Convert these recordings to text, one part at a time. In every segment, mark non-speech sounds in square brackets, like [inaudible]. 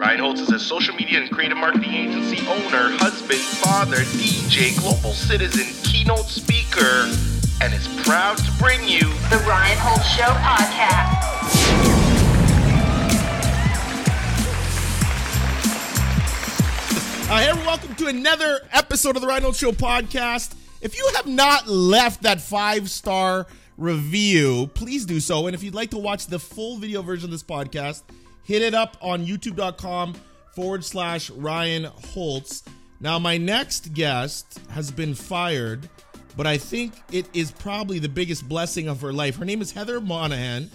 Ryan Holtz is a social media and creative marketing agency owner, husband, father, DJ, global citizen, keynote speaker, and is proud to bring you The Ryan Holtz Show podcast. Uh, hey, everyone, welcome to another episode of the Ryan Holtz Show podcast. If you have not left that five star review, please do so. And if you'd like to watch the full video version of this podcast, hit it up on youtube.com forward slash Ryan Holtz. Now, my next guest has been fired, but I think it is probably the biggest blessing of her life. Her name is Heather Monahan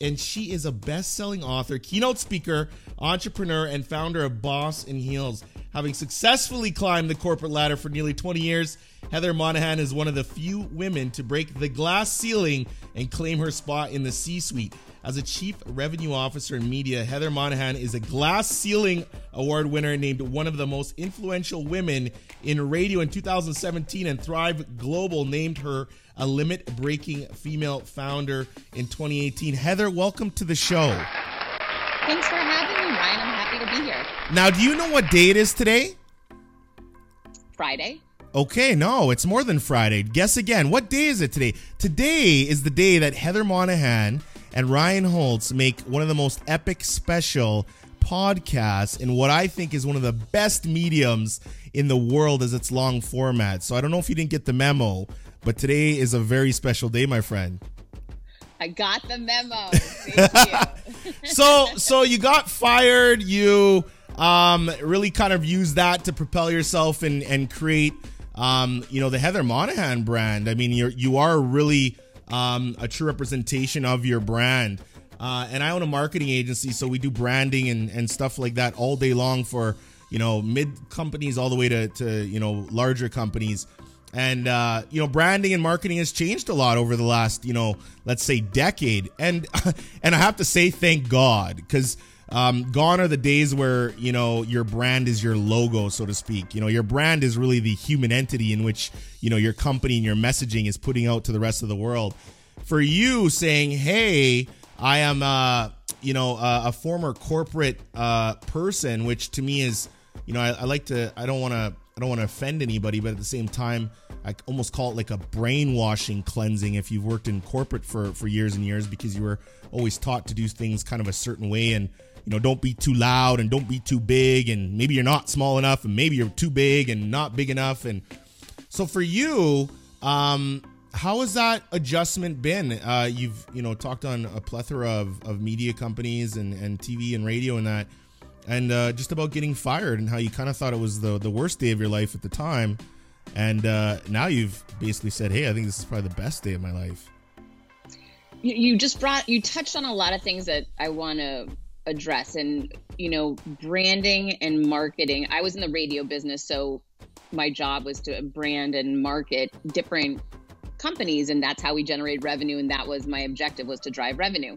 and she is a best-selling author, keynote speaker, entrepreneur, and founder of Boss in Heels. Having successfully climbed the corporate ladder for nearly 20 years, Heather Monahan is one of the few women to break the glass ceiling and claim her spot in the C-suite. As a chief revenue officer in media, Heather Monahan is a glass ceiling award winner named one of the most influential women in radio in 2017 and Thrive Global named her a limit breaking female founder in 2018. Heather, welcome to the show. Thanks for having me, Ryan. I'm happy to be here. Now, do you know what day it is today? Friday. Okay, no, it's more than Friday. Guess again. What day is it today? Today is the day that Heather Monahan and Ryan Holtz make one of the most epic special podcasts in what I think is one of the best mediums in the world as its long format. So I don't know if you didn't get the memo, but today is a very special day, my friend. I got the memo. [laughs] Thank you. so so you got fired you um really kind of used that to propel yourself and and create um you know the heather monahan brand i mean you're you are really um a true representation of your brand. Uh and i own a marketing agency so we do branding and and stuff like that all day long for you know mid companies all the way to to you know larger companies. And uh, you know branding and marketing has changed a lot over the last you know let's say decade. And [laughs] and i have to say thank god because um, gone are the days where you know your brand is your logo so to speak. You know your brand is really the human entity in which you know your company and your messaging is putting out to the rest of the world. For you saying hey i am uh you know a former corporate uh person which to me is you know i, I like to i don't want to I don't want to offend anybody, but at the same time, I almost call it like a brainwashing cleansing if you've worked in corporate for, for years and years because you were always taught to do things kind of a certain way and you know don't be too loud and don't be too big and maybe you're not small enough and maybe you're too big and not big enough and so for you um how has that adjustment been uh you've you know talked on a plethora of, of media companies and, and tv and radio and that and uh, just about getting fired and how you kind of thought it was the the worst day of your life at the time, and uh, now you've basically said, "Hey, I think this is probably the best day of my life." You, you just brought, you touched on a lot of things that I want to address. And, you know, branding and marketing. I was in the radio business, so my job was to brand and market different companies and that's how we generate revenue and that was my objective was to drive revenue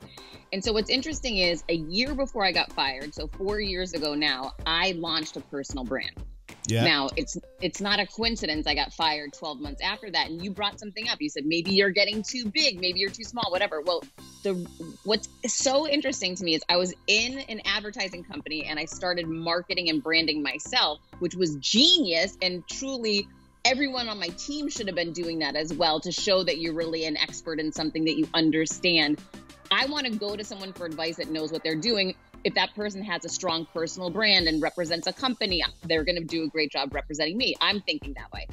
and so what's interesting is a year before i got fired so four years ago now i launched a personal brand Yeah. now it's it's not a coincidence I got fired 12 months after that and you brought something up. You said maybe you're getting too big, maybe you're too small, whatever. Well, the what's so interesting to me is I was in an advertising company and I started marketing and branding myself, which was genius and truly everyone on my team should have been doing that as well to show that you're really an expert in something that you understand. I want to go to someone for advice that knows what they're doing. If that person has a strong personal brand and represents a company, they're going to do a great job representing me. I'm thinking that way.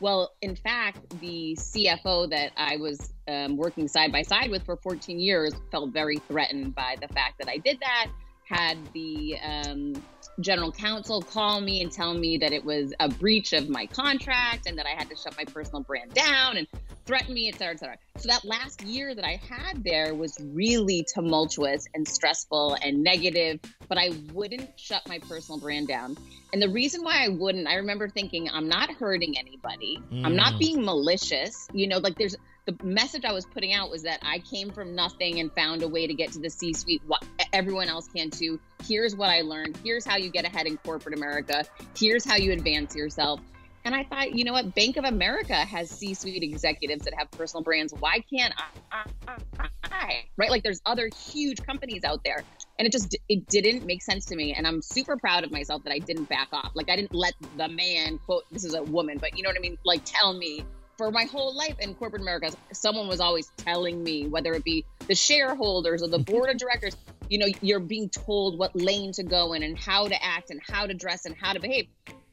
Well, in fact, the CFO that I was um, working side by side with for 14 years felt very threatened by the fact that I did that. Had the um, general counsel call me and tell me that it was a breach of my contract and that I had to shut my personal brand down and threaten me, et cetera, et cetera. So that last year that I had there was really tumultuous and stressful and negative, but I wouldn't shut my personal brand down. And the reason why I wouldn't, I remember thinking, I'm not hurting anybody. I'm not Mm. being malicious. You know, like there's the message I was putting out was that I came from nothing and found a way to get to the C suite. What everyone else can too. Here's what I learned. Here's how you get ahead in corporate America. Here's how you advance yourself. And I thought, you know what? Bank of America has C suite executives that have personal brands. Why can't I, I, I? Right? Like there's other huge companies out there. and it just it didn't make sense to me and i'm super proud of myself that i didn't back off like i didn't let the man quote this is a woman but you know what i mean like tell me for my whole life in corporate america someone was always telling me whether it be the shareholders or the mm-hmm. board of directors you know you're being told what lane to go in and how to act and how to dress and how to behave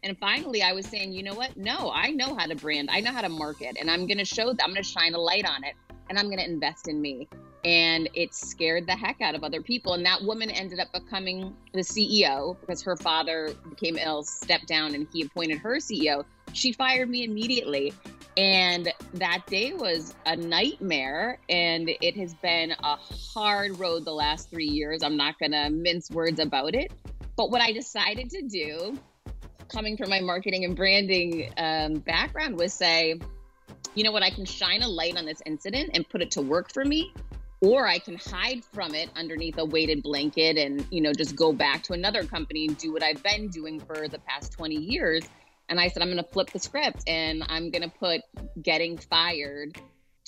and finally i was saying you know what no i know how to brand i know how to market and i'm going to show that i'm going to shine a light on it and i'm going to invest in me and it scared the heck out of other people. And that woman ended up becoming the CEO because her father became ill, stepped down, and he appointed her CEO. She fired me immediately. And that day was a nightmare. And it has been a hard road the last three years. I'm not going to mince words about it. But what I decided to do, coming from my marketing and branding um, background, was say, you know what, I can shine a light on this incident and put it to work for me or I can hide from it underneath a weighted blanket and, you know, just go back to another company and do what I've been doing for the past 20 years. And I said, I'm going to flip the script and I'm going to put getting fired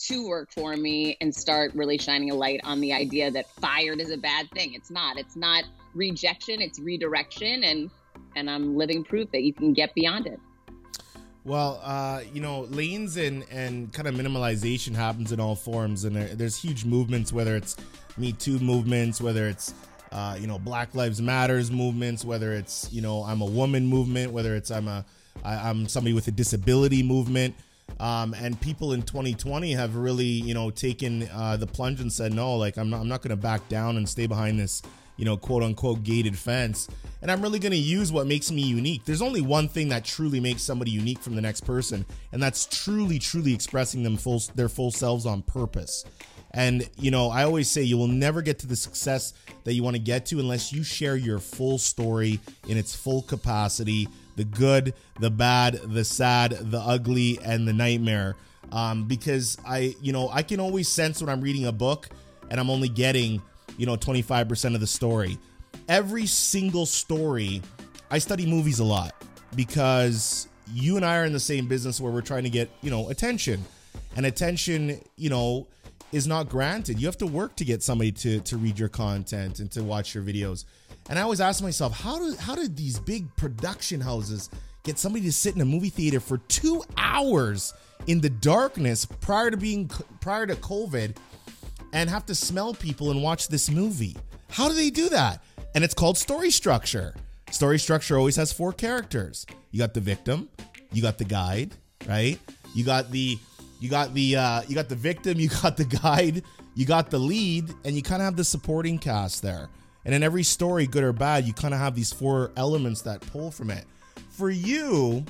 to work for me and start really shining a light on the idea that fired is a bad thing. It's not. It's not rejection, it's redirection and and I'm living proof that you can get beyond it. Well, uh, you know, lanes and, and kind of minimalization happens in all forms, and there, there's huge movements, whether it's Me Too movements, whether it's uh, you know Black Lives Matters movements, whether it's you know I'm a woman movement, whether it's I'm a I, I'm somebody with a disability movement, um, and people in 2020 have really you know taken uh, the plunge and said no, like I'm not I'm not going to back down and stay behind this you know, quote unquote gated fence. And I'm really going to use what makes me unique. There's only one thing that truly makes somebody unique from the next person, and that's truly, truly expressing them full their full selves on purpose. And you know, I always say you will never get to the success that you want to get to unless you share your full story in its full capacity, the good, the bad, the sad, the ugly, and the nightmare. Um, because I, you know, I can always sense when I'm reading a book and I'm only getting you know 25% of the story. Every single story i study movies a lot because you and i are in the same business where we're trying to get you know attention. And attention you know is not granted. You have to work to get somebody to to read your content and to watch your videos. And i always ask myself how do how did these big production houses get somebody to sit in a movie theater for two hours in the darkness prior to being prior to covid and have to smell people and watch this movie. How do they do that? And it's called story structure. Story structure always has four characters. You got the victim, you got the guide, right? You got the you got the uh, you got the victim, [laughs] you got the guide, you got the lead, and you kind of have the supporting cast there. And in every story, good or bad, you kind of have these four elements that pull from it. For you,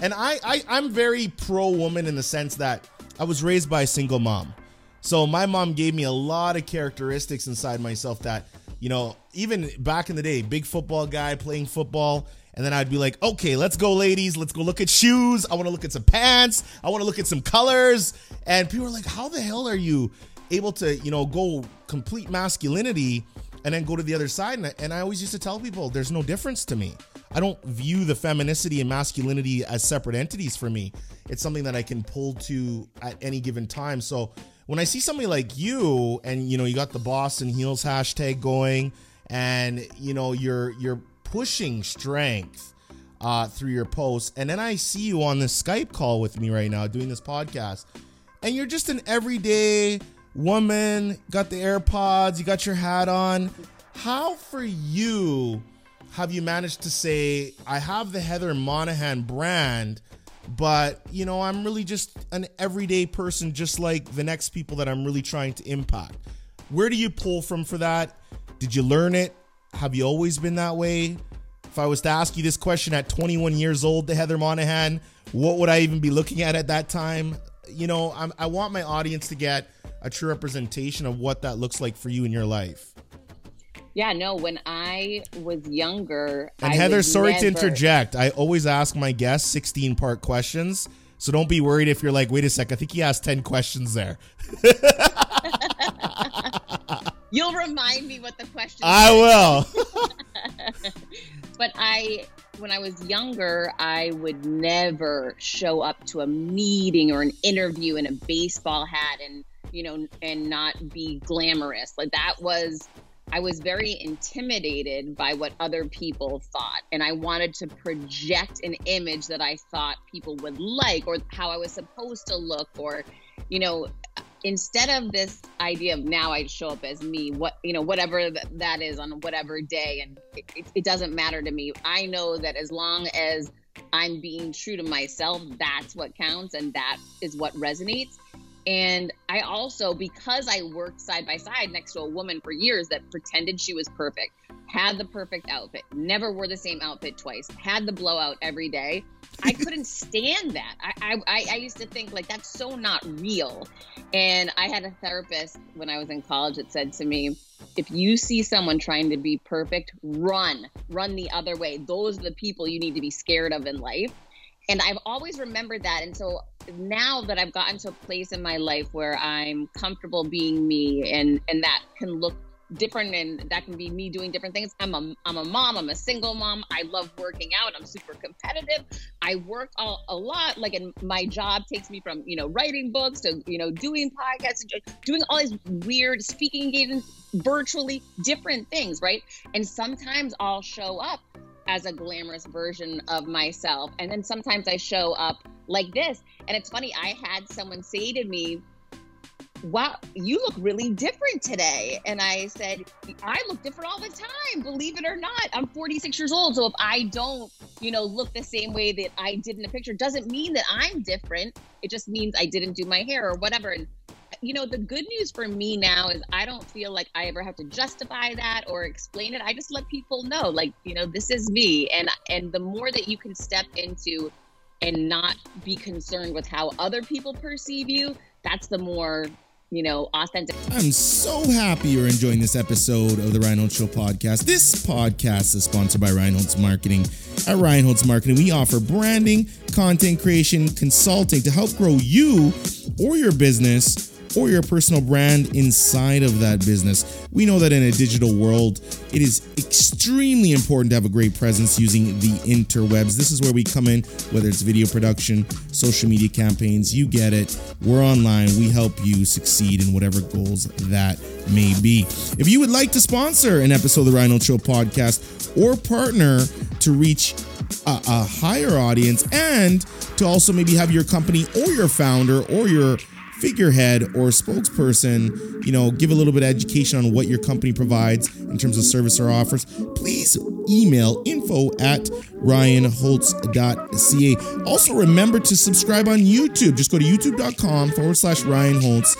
and I, I I'm very pro woman in the sense that I was raised by a single mom. So my mom gave me a lot of characteristics inside myself that, you know, even back in the day, big football guy playing football. And then I'd be like, okay, let's go, ladies. Let's go look at shoes. I want to look at some pants. I want to look at some colors. And people are like, how the hell are you able to, you know, go complete masculinity and then go to the other side? And I always used to tell people, there's no difference to me. I don't view the femininity and masculinity as separate entities for me. It's something that I can pull to at any given time. So when I see somebody like you and you know you got the Boss in Heels hashtag going and you know you're you're pushing strength uh, through your posts, and then I see you on this Skype call with me right now doing this podcast, and you're just an everyday woman, got the AirPods, you got your hat on. How for you have you managed to say I have the Heather Monahan brand? But you know i'm really just an everyday person just like the next people that i'm really trying to impact. Where do you pull from for that? Did you learn it? Have you always been that way? If i was to ask you this question at 21 years old to heather monahan what would i even be looking at at that time? You know I'm, i want my audience to get a true representation of what that looks like for you in your life yeah, no, when I was younger. And I Heather, sorry never... to interject. I always ask my guests 16 part questions. So don't be worried if you're like, wait a sec, I think he asked 10 questions there. [laughs] You'll remind me what the question I will. [laughs] [laughs] but I when I was younger, I would never show up to a meeting or an interview in a baseball hat and, you know, and not be glamorous. Like that was I was very intimidated by what other people thought. And I wanted to project an image that I thought people would like or how I was supposed to look or, you know, instead of this idea of now I show up as me, what, you know, whatever that is on whatever day. And it, it doesn't matter to me. I know that as long as I'm being true to myself, that's what counts and that is what resonates. And I also, because I worked side by side next to a woman for years that pretended she was perfect, had the perfect outfit, never wore the same outfit twice, had the blowout every day. I [laughs] couldn't stand that. I, I, I used to think like that's so not real. And I had a therapist when I was in college that said to me, if you see someone trying to be perfect, run, run the other way. Those are the people you need to be scared of in life. And I've always remembered that. And so now that I've gotten to a place in my life where I'm comfortable being me and and that can look different and that can be me doing different things. I'm a I'm a mom, I'm a single mom. I love working out. I'm super competitive. I work a, a lot like and my job takes me from, you know, writing books to, you know, doing podcasts, doing all these weird speaking engagements virtually different things, right? And sometimes I'll show up as a glamorous version of myself. And then sometimes I show up like this. And it's funny, I had someone say to me, Wow, you look really different today. And I said, I look different all the time, believe it or not. I'm 46 years old. So if I don't, you know, look the same way that I did in the picture, doesn't mean that I'm different. It just means I didn't do my hair or whatever. And you know, the good news for me now is I don't feel like I ever have to justify that or explain it. I just let people know, like, you know, this is me. And and the more that you can step into and not be concerned with how other people perceive you, that's the more you know, authentic. I'm so happy you're enjoying this episode of the Ryan Holtz Show podcast. This podcast is sponsored by Ryan Holtz Marketing. At Ryan Holtz Marketing, we offer branding, content creation, consulting to help grow you or your business or your personal brand inside of that business. We know that in a digital world, it is extremely important to have a great presence using the interwebs. This is where we come in, whether it's video production, social media campaigns, you get it. We're online. We help you succeed in whatever goals that may be. If you would like to sponsor an episode of the Ryan Holtz Show podcast or partner to reach a, a higher audience and to also maybe have your company or your founder or your figurehead or spokesperson, you know, give a little bit of education on what your company provides in terms of service or offers, please email info at ryanholtz.ca. Also, remember to subscribe on YouTube. Just go to youtube.com forward slash Ryan Holtz,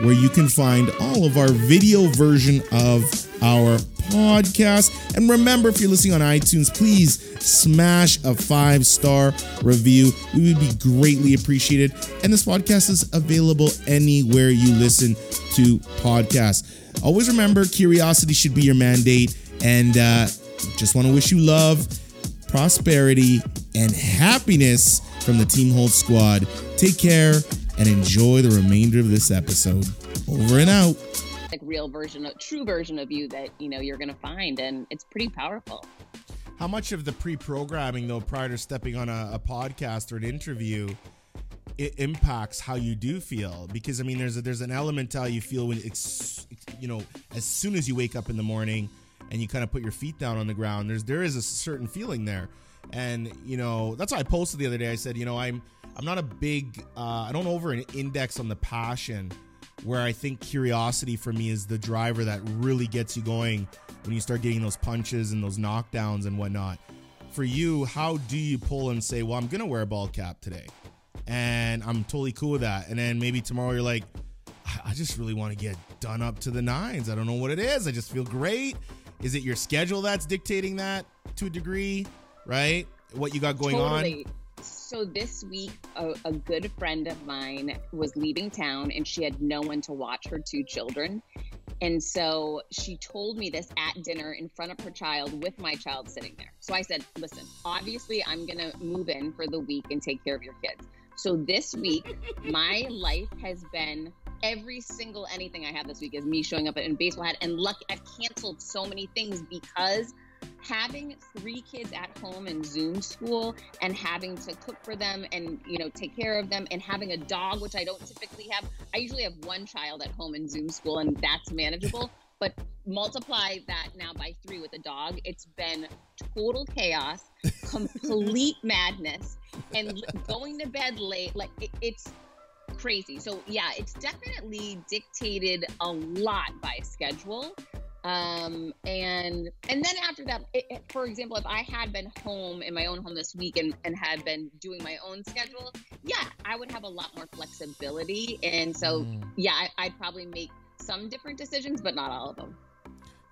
where you can find all of our video version of our podcast. And remember, if you're listening on iTunes, please smash a five star review. We would be greatly appreciated. And this podcast is available anywhere you listen to podcasts. Always remember, curiosity should be your mandate. And uh, just want to wish you love, prosperity, and happiness from the Team Hold Squad. Take care and enjoy the remainder of this episode. Over and out real version, a true version of you that you know you're going to find, and it's pretty powerful. How much of the pre-programming, though, prior to stepping on a, a podcast or an interview, it impacts how you do feel? Because I mean, there's a, there's an element to how you feel when it's you know as soon as you wake up in the morning and you kind of put your feet down on the ground. There's there is a certain feeling there, and you know that's why I posted the other day. I said, you know, I'm I'm not a big uh, I don't over an index on the passion where I think curiosity for me is the driver that really gets you going when you start getting those punches and those knockdowns and whatnot. For you, how do you pull and say, well, I'm going to wear a ball cap today? And I'm totally cool with that. And then maybe tomorrow you're like, I just really want to get done up to the nines. I don't know what it is. I just feel great. Is it your schedule that's dictating that to a degree, right? What you got going totally. on? So this week, a, a, good friend of mine was leaving town and she had no one to watch her two children. And so she told me this at dinner in front of her child with my child sitting there. So I said, listen, obviously I'm going to move in for the week and take care of your kids. So this week, my [laughs] life has been every single anything I have this week is me showing up in baseball hat. And luck, I've canceled so many things because having three kids at home in Zoom school and having to cook for them and you know take care of them and having a dog which I don't typically have. I usually have one child at home in Zoom school and that's manageable. [laughs] but multiply that now by three with a dog. It's been total chaos, [laughs] complete madness, and going to bed late. Like it, it's crazy. So yeah, it's definitely dictated a lot by schedule. Um, and and then after that, it, it, for example, if I had been home in my own home this week and, and had been doing my own schedule, yeah, I would have a lot more flexibility. And so, mm. yeah, I, I'd probably make some different decisions, but not all of them.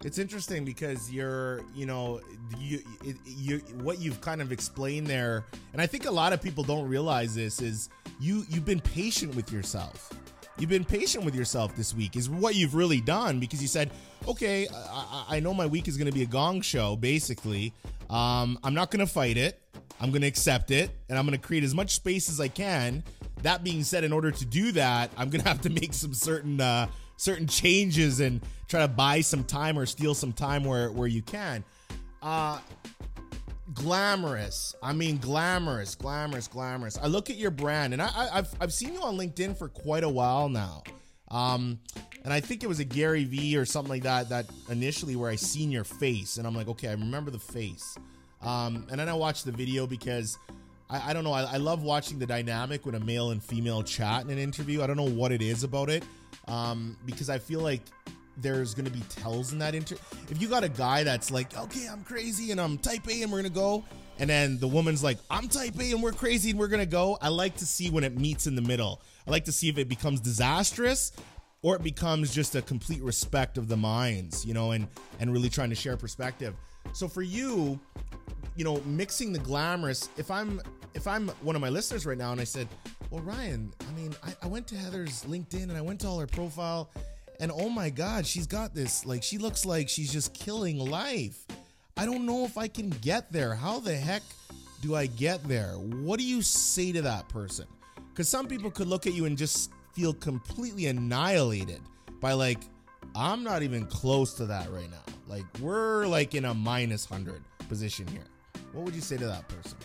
It's interesting because you're, you know, you, you, what you've kind of explained there, and I think a lot of people don't realize this is you, you've been patient with yourself. You've been patient with yourself this week is what you've really done because you said, okay, I, I know my week is going to be a gong show. Basically, um, I'm not going to fight it. I'm going to accept it, and I'm going to create as much space as I can. That being said, in order to do that, I'm going [laughs] to have to make some certain uh, certain changes and try to buy some time or steal some time where where you can. Uh glamorous. I mean glamorous, glamorous, glamorous. I look at your brand and I, have I've seen you on LinkedIn for quite a while now. Um and I think it was a Gary Vee or something like that that initially where I seen your face and I'm like, okay, I remember the face. Um, and then I watched the video because I, I don't know. I, I, love watching the dynamic when a male and female chat in an interview. I don't know what it is about it um, because I feel like there's gonna be tells in that inter. If you got a guy that's like, okay, I'm crazy and I'm type A and we're gonna go, and then the woman's like, I'm type A and we're crazy and we're gonna go. I like to see when it meets in the middle. I like to see if it becomes disastrous or it becomes just a complete respect of the minds, you know, and and really trying to share perspective. So for you, you know, mixing the glamorous. If I'm if I'm one of my listeners right now and I said, well, Ryan, I mean, I, I went to Heather's LinkedIn and I went to all her profile, and oh my God, she's got this. Like, she looks like she's just killing life. I don't know if I can get there. How the heck do I get there? What do you say to that person? Because some people could look at you and just feel completely annihilated by, like, I'm not even close to that right now. Like, we're like in a minus 100 position here. What would you say to that person?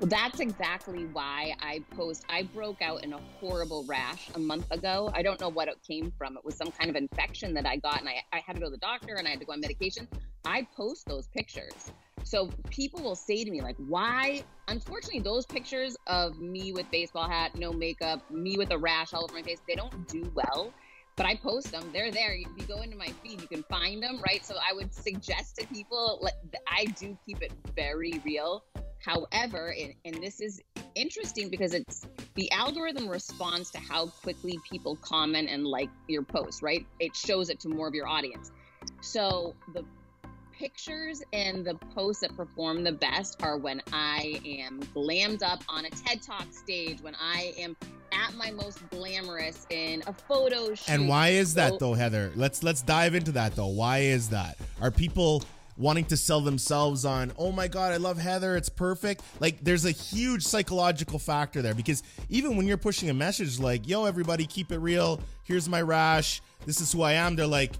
Well, that's exactly why I post. I broke out in a horrible rash a month ago. I don't know what it came from. It was some kind of infection that I got, and I, I had to go to the doctor and I had to go on medication. I post those pictures. So people will say to me, like, why? Unfortunately, those pictures of me with baseball hat, no makeup, me with a rash all over my face, they don't do well but I post them. They're there. If you go into my feed, you can find them, right? So I would suggest to people, like I do keep it very real. However, and, and this is interesting because it's the algorithm responds to how quickly people comment and like your post, right? It shows it to more of your audience. So the pictures and the posts that perform the best are when I am glammed up on a TED Talk stage, when I am at my most glamorous in a photo shoot. And why is that though, Heather? Let's let's dive into that though. Why is that? Are people wanting to sell themselves on, oh my God, I love Heather, it's perfect. Like there's a huge psychological factor there because even when you're pushing a message like, yo, everybody, keep it real, here's my rash, this is who I am, they're like,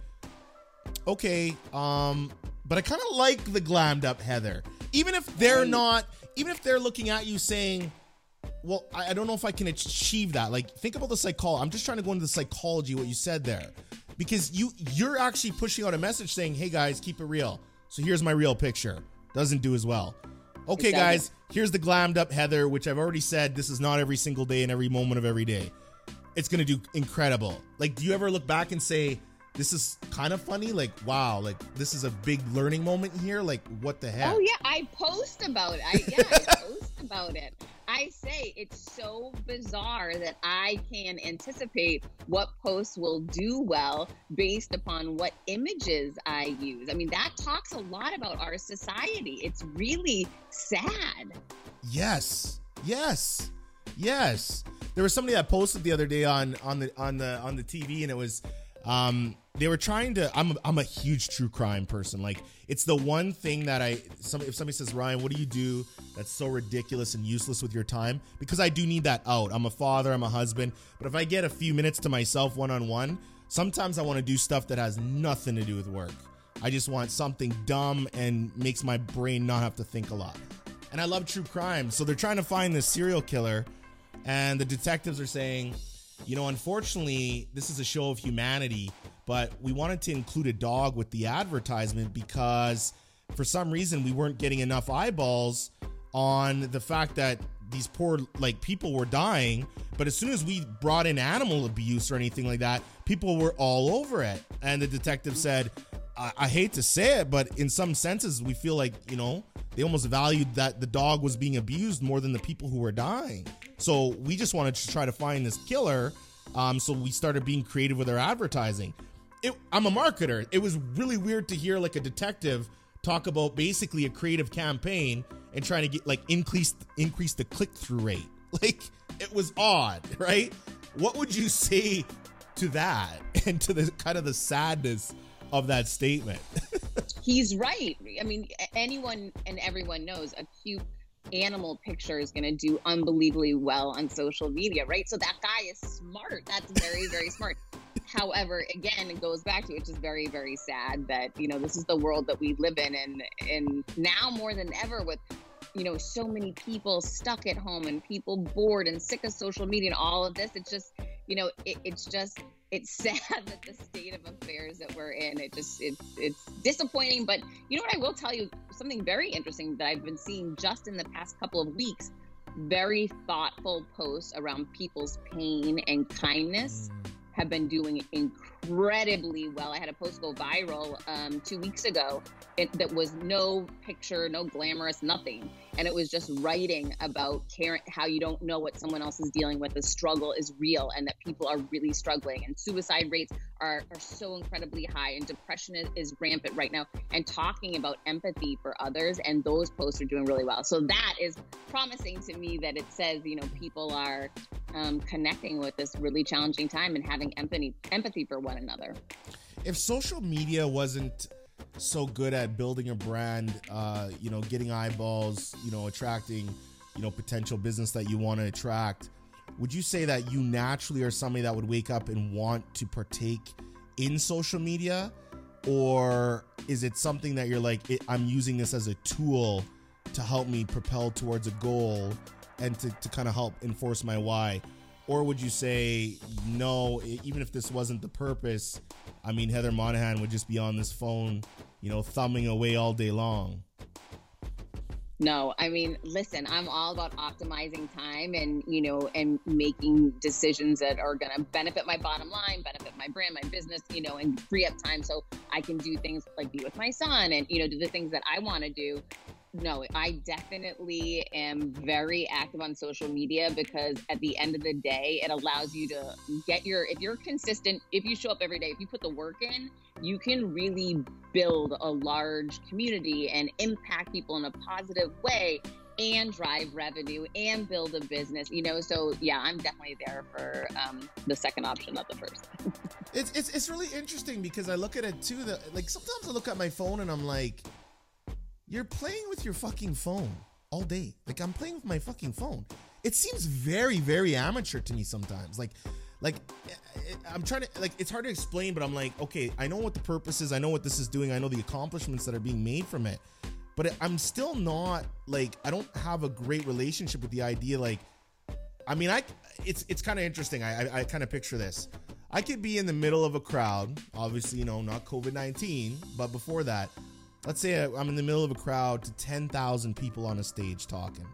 okay, um, but I kind of like the glammed up Heather. Even if they're not, even if they're looking at you saying, well, I, I don't know if I can achieve that. Like, think about the psychology. I'm just trying to go into the psychology, what you said there. Because you you're actually pushing out a message saying, hey guys, keep it real. So here's my real picture. Doesn't do as well. Okay, guys, here's the glammed up Heather, which I've already said this is not every single day and every moment of every day. It's gonna do incredible. Like, do you ever look back and say, this is kind of funny? Like, wow, like this is a big learning moment here. Like, what the heck? Oh yeah, I post about it. I yeah, I [laughs] post about it. I say it's so bizarre that I can anticipate what posts will do well based upon what images I use. I mean, that talks a lot about our society. It's really sad. Yes. Yes. Yes. There was somebody that posted the other day on on the on the on the TV and it was um they were trying to I'm a, I'm a huge true crime person. Like it's the one thing that I some if somebody says Ryan what do you do that's so ridiculous and useless with your time? Because I do need that out. I'm a father I'm a husband. But if I get a few minutes to myself one on one sometimes I want to do stuff that has nothing to do with work. I just want something dumb and makes my brain not have to think a lot. And I love true crime so they're trying to find this serial killer and the detectives are saying you know unfortunately this is a show of humanity but we wanted to include a dog with the advertisement because for some reason we weren't getting enough eyeballs on the fact that these poor like people were dying. But as soon as we brought in animal abuse or anything like that people were all over it. And the detective said I, I hate to say it but in some senses we feel like you know they almost valued that the dog was being abused more than the people who were dying so we just wanted to try to find this killer um, so we started being creative with our advertising it, i'm a marketer it was really weird to hear like a detective talk about basically a creative campaign and trying to get like increase increase the click through rate. [laughs] Like it was odd, right? What would you [laughs] say to that [laughs] and to the kind of the sadness of that statement? He's right. I mean, anyone and everyone knows a cute animal picture is going to do unbelievably well on social media, right? So that guy is smart. That's very, very smart. [laughs] However, again, it goes back to it's just very, very sad that you know this is the world that we live in, and and now more than ever with you know so many people stuck at home and people bored and sick of social media and all of this. It's just you know it, it's just it's [laughs] sad that the state of affairs that we're in it just it's it's disappointing. But you know what i will tell you? Something very interesting that i've been seeing just in the past couple of weeks very thoughtful posts around people's pain and kindness mm. have been doing incredibly well. I had a post go viral um, two weeks ago it, that was no picture, no glamorous, nothing. And it was just writing about how you don't know what someone else is dealing with. The struggle is real and that people are really struggling. And suicide rates are, are so incredibly high and depression is, is rampant right now. And talking about empathy for others. And those posts are doing really well. So that is promising to me that it says, you know, people are um, connecting with this really challenging time and having empathy empathy for one another. If social media wasn't so good at building a brand, uh, you know, getting eyeballs, you know, attracting, you know, potential business that you want to attract, would you say that you naturally are somebody that would wake up and want to partake in social media? Or is it something that you're like, I'm using this as a tool to help me propel towards a goal and to, to kind of help enforce my why? Or would you say, no, even if this wasn't the purpose, I mean, Heather Monahan would just be on this phone, you know, thumbing away all day long? No, I mean, listen, I'm all about optimizing time and, you know, and making decisions that are going to benefit my bottom line, benefit my brand, my business, you know, and free up time so I can do things like be with my son and, you know, do the things that I want to do no, I definitely am very active on social media because at the end of the day, it allows you to get your, if you're consistent, if you show up every day, if you put the work in, you can really build a large community and impact people in a positive way and drive revenue and build a business you know? So yeah i'm definitely there for um, the second option not the first. It's, it's it's really interesting because i look at it too that like sometimes i look at my phone and i'm like you're playing with your fucking phone all day. Like I'm playing with my fucking phone. It seems very, very amateur to me sometimes. Like, like eh, eh, I'm trying to like it's hard to explain, but I'm like, okay, I know what the purpose is. I know what this is doing. I know the accomplishments that are being made from it. But I'm still not like I don't have a great relationship with the idea. Like, I mean, I it's it's kind of interesting. I I, I kind of picture this. I could be in the middle of a crowd, obviously, you know, not COVID 19, but before that, let's say I'm in the middle of a crowd to 10,000 people on a stage talking.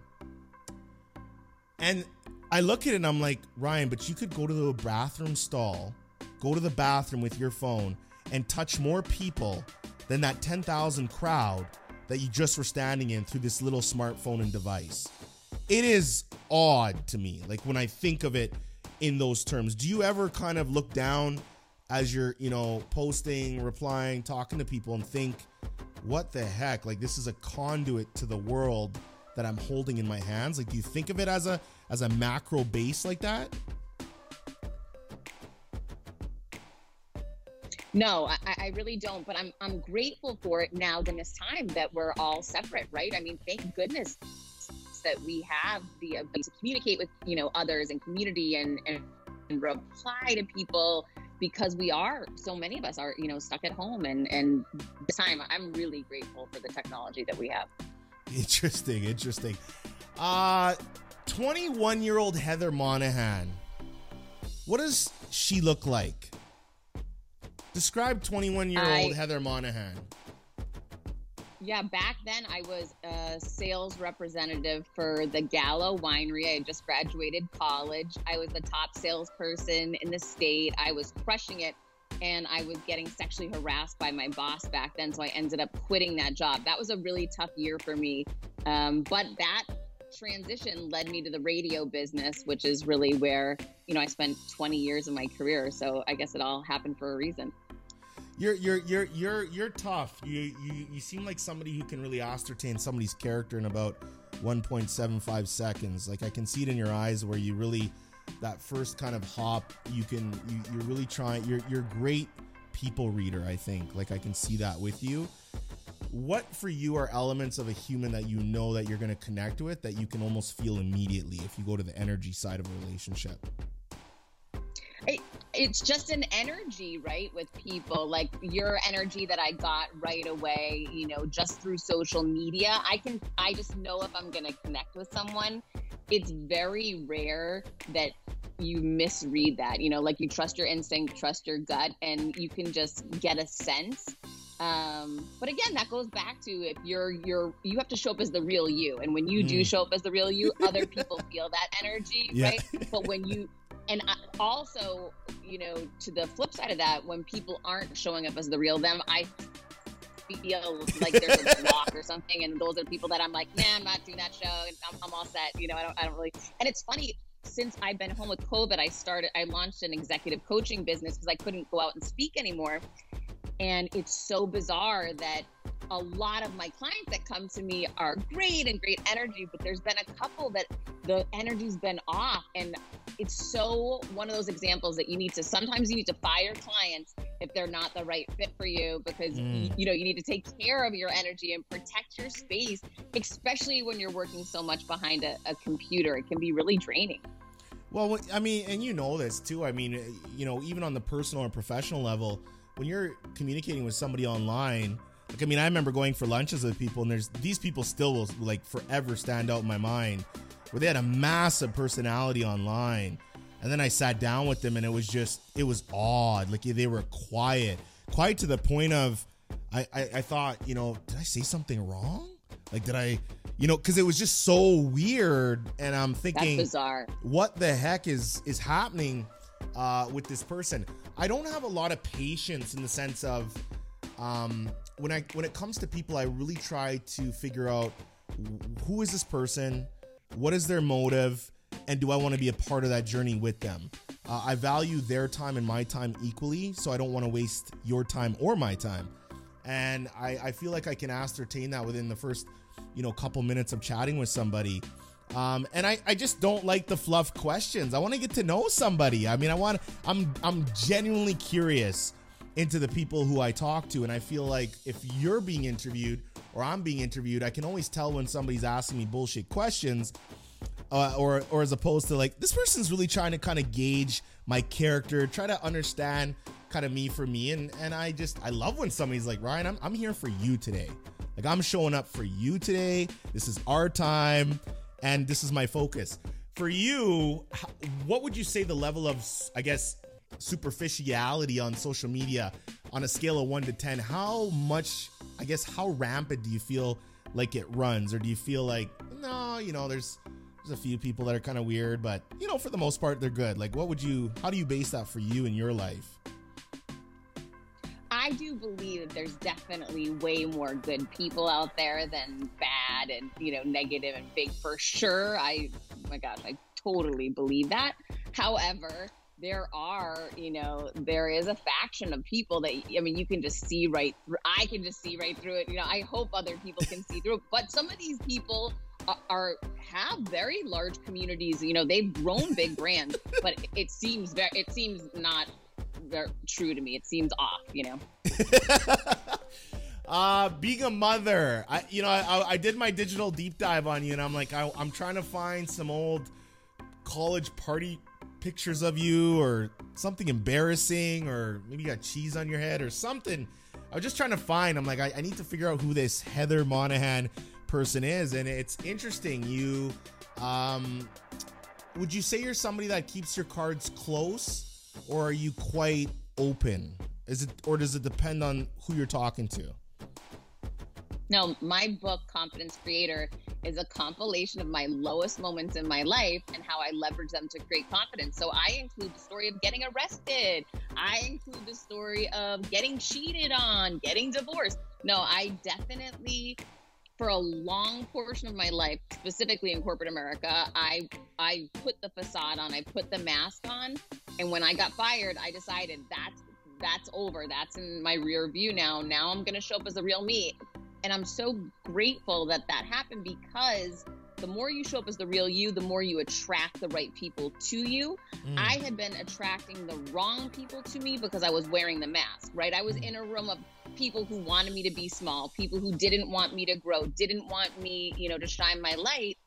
And I look at it and I'm like, Ryan, but you could go to the bathroom stall, go to the bathroom with your phone, and touch more people than that 10,000 crowd that you just were standing in through this little smartphone and device. It is odd to me, like when I think of it in those terms. Do you ever kind of look down as you're, you know, posting, replying, talking to people and think, what the heck? Like this is a conduit to the world that I'm holding in my hands. Like, do you think of it as a as a macro base like that? No, I, I, really don't. But I'm I'm grateful for it now in this time that we're all separate, right? I mean, thank goodness that we have the ability to communicate with you know others and community and and, and reply to people because we are so many of us are you know stuck at home and and this time i'm really grateful for the technology that we have. Interesting interesting. Uh 21 year old heather monahan what does she look like? Describe 21 year I- old Heather Monahan. Yeah, back then I was a sales representative for the Gallo Winery. I had just graduated college. I was the top salesperson in the state. I was crushing it. And I was getting sexually harassed by my boss back then. So I ended up quitting that job. That was a really tough year for me. Um, but that transition led me to the radio business, which is really where, you know, I spent 20 years of my career. So I guess it all happened for a reason. You're you're you're you're you're tough. You you you seem like somebody who can really ascertain somebody's character in about 1.75 seconds. Like I can see it in your eyes where you really that first kind of hop. You can you you're really trying. You're you're great people reader. I think. Like I can see that with you. What for you are elements of a human that you know that you're going to connect with that you can almost feel immediately if you go to the energy side of a relationship? It's just an energy right with people. Like your energy that i got right away you know just through social media i can i just know if i'm gonna connect with someone. It's very rare that you misread that you know like you trust your instinct trust your gut and you can just get a sense. Um but again that goes back to if you're you're you have to show up as the real you. And when you do Mm. show up as the real you other [laughs] people feel that energy Yeah. right? But when you and also you know to the flip side of that when people aren't showing up as the real them i feel like there's a [laughs] block or something and those are people that i'm like nah i'm not doing that show and I'm, I'm all set you know I don't, I don't really and it's funny since i've been home with covid i started i launched an executive coaching business because i couldn't go out and speak anymore and it's so bizarre that a lot of my clients that come to me are great and great energy, but there's been a couple that the energy's been off. And it's so one of those examples that you need to sometimes you need to fire clients if they're not the right fit for you because Mm. you, know you need to take care of your energy and protect your space, especially when you're working so much behind a, a computer. It can be really draining. Well, I mean, and you know this too. I mean, you know, even on the personal and professional level, when you're communicating with somebody online, like I mean, I remember going for lunches with people, and there's these people still will like forever stand out in my mind, where they had a massive personality online, and then I sat down with them, and it was just it was odd. Like they were quiet, quiet to the point of I I, I thought, you know, did I say something wrong? Like did I, you know, because it was just so weird, and I'm That's thinking bizarre. what the heck is is happening uh, with this person. I don't have a lot of patience in the sense of um, when I when it comes to people, I really try to figure out who is this person, what is their motive, and do I want to be a part of that journey with them. Uh, I value their time and my time equally, so I don't want to waste your time or my time. And I, I feel like I can ascertain that within the first, you know, couple minutes of chatting with somebody. Um, and I, I just don't like the fluff questions. I want to get to know somebody. I mean, I want I'm I'm genuinely curious into the people who I talk to, and I feel like if you're being interviewed or I'm being interviewed, I can always tell when somebody's asking me bullshit questions, uh, or or as opposed to like this person's really trying to kind of gauge my character, try to understand kind of me for me, and and I just I love when somebody's like Ryan, I'm I'm here for you today, like I'm showing up for you today. This is our time, and this is my focus. For you, what would you say the level of I guess superficiality on social media on a scale of 1 to 10 how much i guess how rampant do you feel like it runs? Or do you feel like no you know there's there's a few people that are kind of weird but you know for the most part they're good. Like what would you how do you base that for you in your life I do believe that there's definitely way more good people out there than bad and you know negative and big for sure. I oh my gosh, I totally believe that. However, there are, you know, there is a faction of people that I mean, you can just see right through. I can just see right through it. You know, I hope other people can see through it. But some of these people are, are have very large communities. You know, they've grown big brands, but it seems very, it seems not very true to me. It seems off. You know. [laughs] uh being a mother i you know i, I did my digital deep dive on you and i'm like I, i'm trying to find some old college party pictures of you or something embarrassing or maybe you got cheese on your head or something. I was just trying to find i'm like i, I need to figure out who this heather monahan person is and it's interesting you um would you say you're somebody that keeps your cards close or are you quite open Is it or does it depend on who you're talking to? No, my book, Confidence Creator, is a compilation of my lowest moments in my life and how I leverage them to create confidence. So I include the story of getting arrested. I include the story of getting cheated on, getting divorced. No, I definitely for a long portion of my life, specifically in corporate America, I I put the facade on, I put the mask on, and when I got fired, I decided that's that's over. That's in my rear view now. Now I'm going to show up as the real me. And I'm so grateful that that happened because the more you show up as the real you, the more you attract the right people to you. Mm. I had been attracting the wrong people to me because I was wearing the mask, right? I was mm. in a room of people who wanted me to be small, people who didn't want me to grow, didn't want me, you know, to shine my light.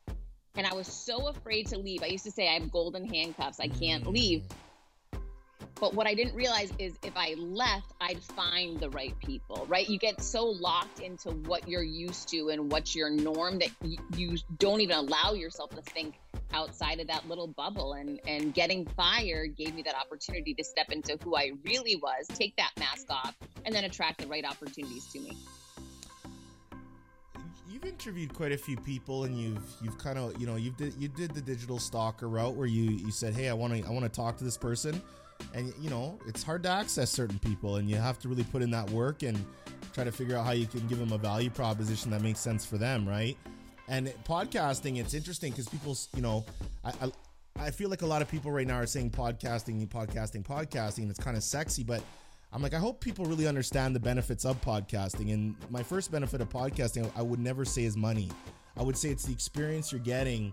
And I was so afraid to leave. I used to say I have golden handcuffs. I can't mm. leave. But what I didn't realize is if I left, I'd find the right people, right? You get so locked into what you're used to and what's your norm that you, don't even allow yourself to think outside of that little bubble. And, and getting fired gave me that opportunity to step into who I really was, take that mask off, and then attract the right opportunities to me you've interviewed quite a few people and you've you've kind of you know you did you did the digital stalker route where you you said hey i want to i want to talk to this person and you know it's hard to access certain people and you have to really put in that work and try to figure out how you can give them a value proposition that makes sense for them right and podcasting it's interesting because people you know I, I I feel like a lot of people right now are saying podcasting, podcasting, podcasting. It's kind of sexy, but I'm like, I hope people really understand the benefits of podcasting. And my first benefit of podcasting, I would never say is money. I would say it's the experience you're getting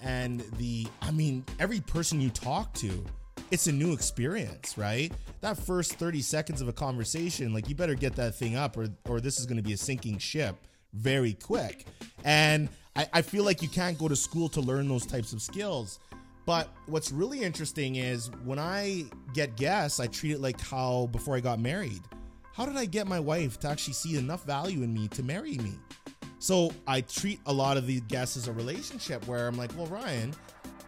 and the, I mean, every person you talk to it's a new experience, right? That first 30 seconds of a conversation, like you better get that thing up or or this is gonna be a sinking ship very quick. And I, I feel like you can't go to school to learn those types of skills. But what's really interesting is when I get guests, I treat it like how before I got married. How did I get my wife to actually see enough value in me to marry me? So I treat a lot of these guests as a relationship where I'm like, well, Ryan,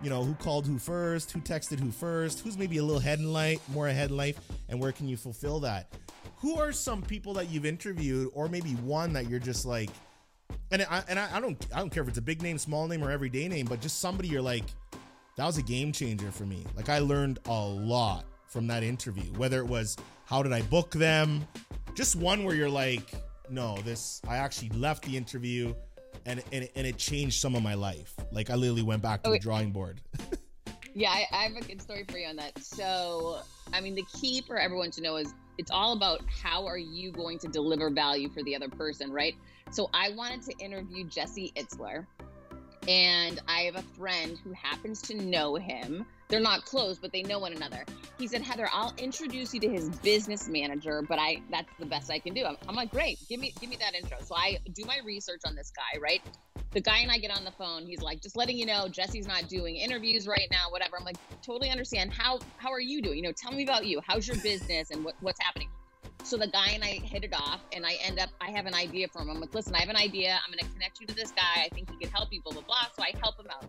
you know, who called who first, who texted who first, who's maybe a little head in light, more ahead in life, and where can you fulfill that? Who are some people that you've interviewed, or maybe one that you're just like, and I and I, I don't I don't care if it's a big name, small name, or everyday name, but just somebody you're like, that was a game changer for me. Like I learned a lot from that interview, whether it was how did I book them, just one where you're like, no, this I actually left the interview and and it, and it changed some of my life. Like I literally went back to okay. the drawing board. [laughs] yeah, I, I have a good story for you on that. So, I mean, the key for everyone to know is it's all about how are you going to deliver value for the other person, right? So, I wanted to interview Jesse Itzler, and I have a friend who happens to know him they're not close, but they know one another. He said, Heather, I'll introduce you to his business manager, but I that's the best I can do. I'm, I'm like, great, give me give me that intro. So I do my research on this guy, right? The guy and I get on the phone. He's like, just letting you know, Jesse's not doing interviews right now, whatever. I'm like, totally understand. How how are you doing? You know, tell me about you. How's your business and what, what's happening? So the guy and I hit it off, and I end up, I have an idea for him. I'm like, listen, I have an idea. I'm going to connect you to this guy. I think he could help you, blah, blah, blah. So I help him out